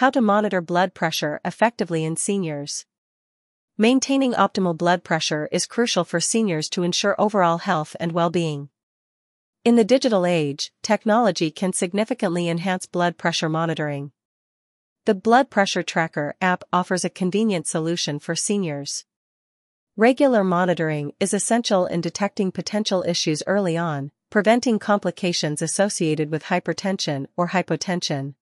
How to monitor blood pressure effectively in seniors. Maintaining optimal blood pressure is crucial for seniors to ensure overall health and well-being. In the digital age, technology can significantly enhance blood pressure monitoring. The Blood Pressure Tracker app offers a convenient solution for seniors. Regular monitoring is essential in detecting potential issues early on, preventing complications associated with hypertension or hypotension.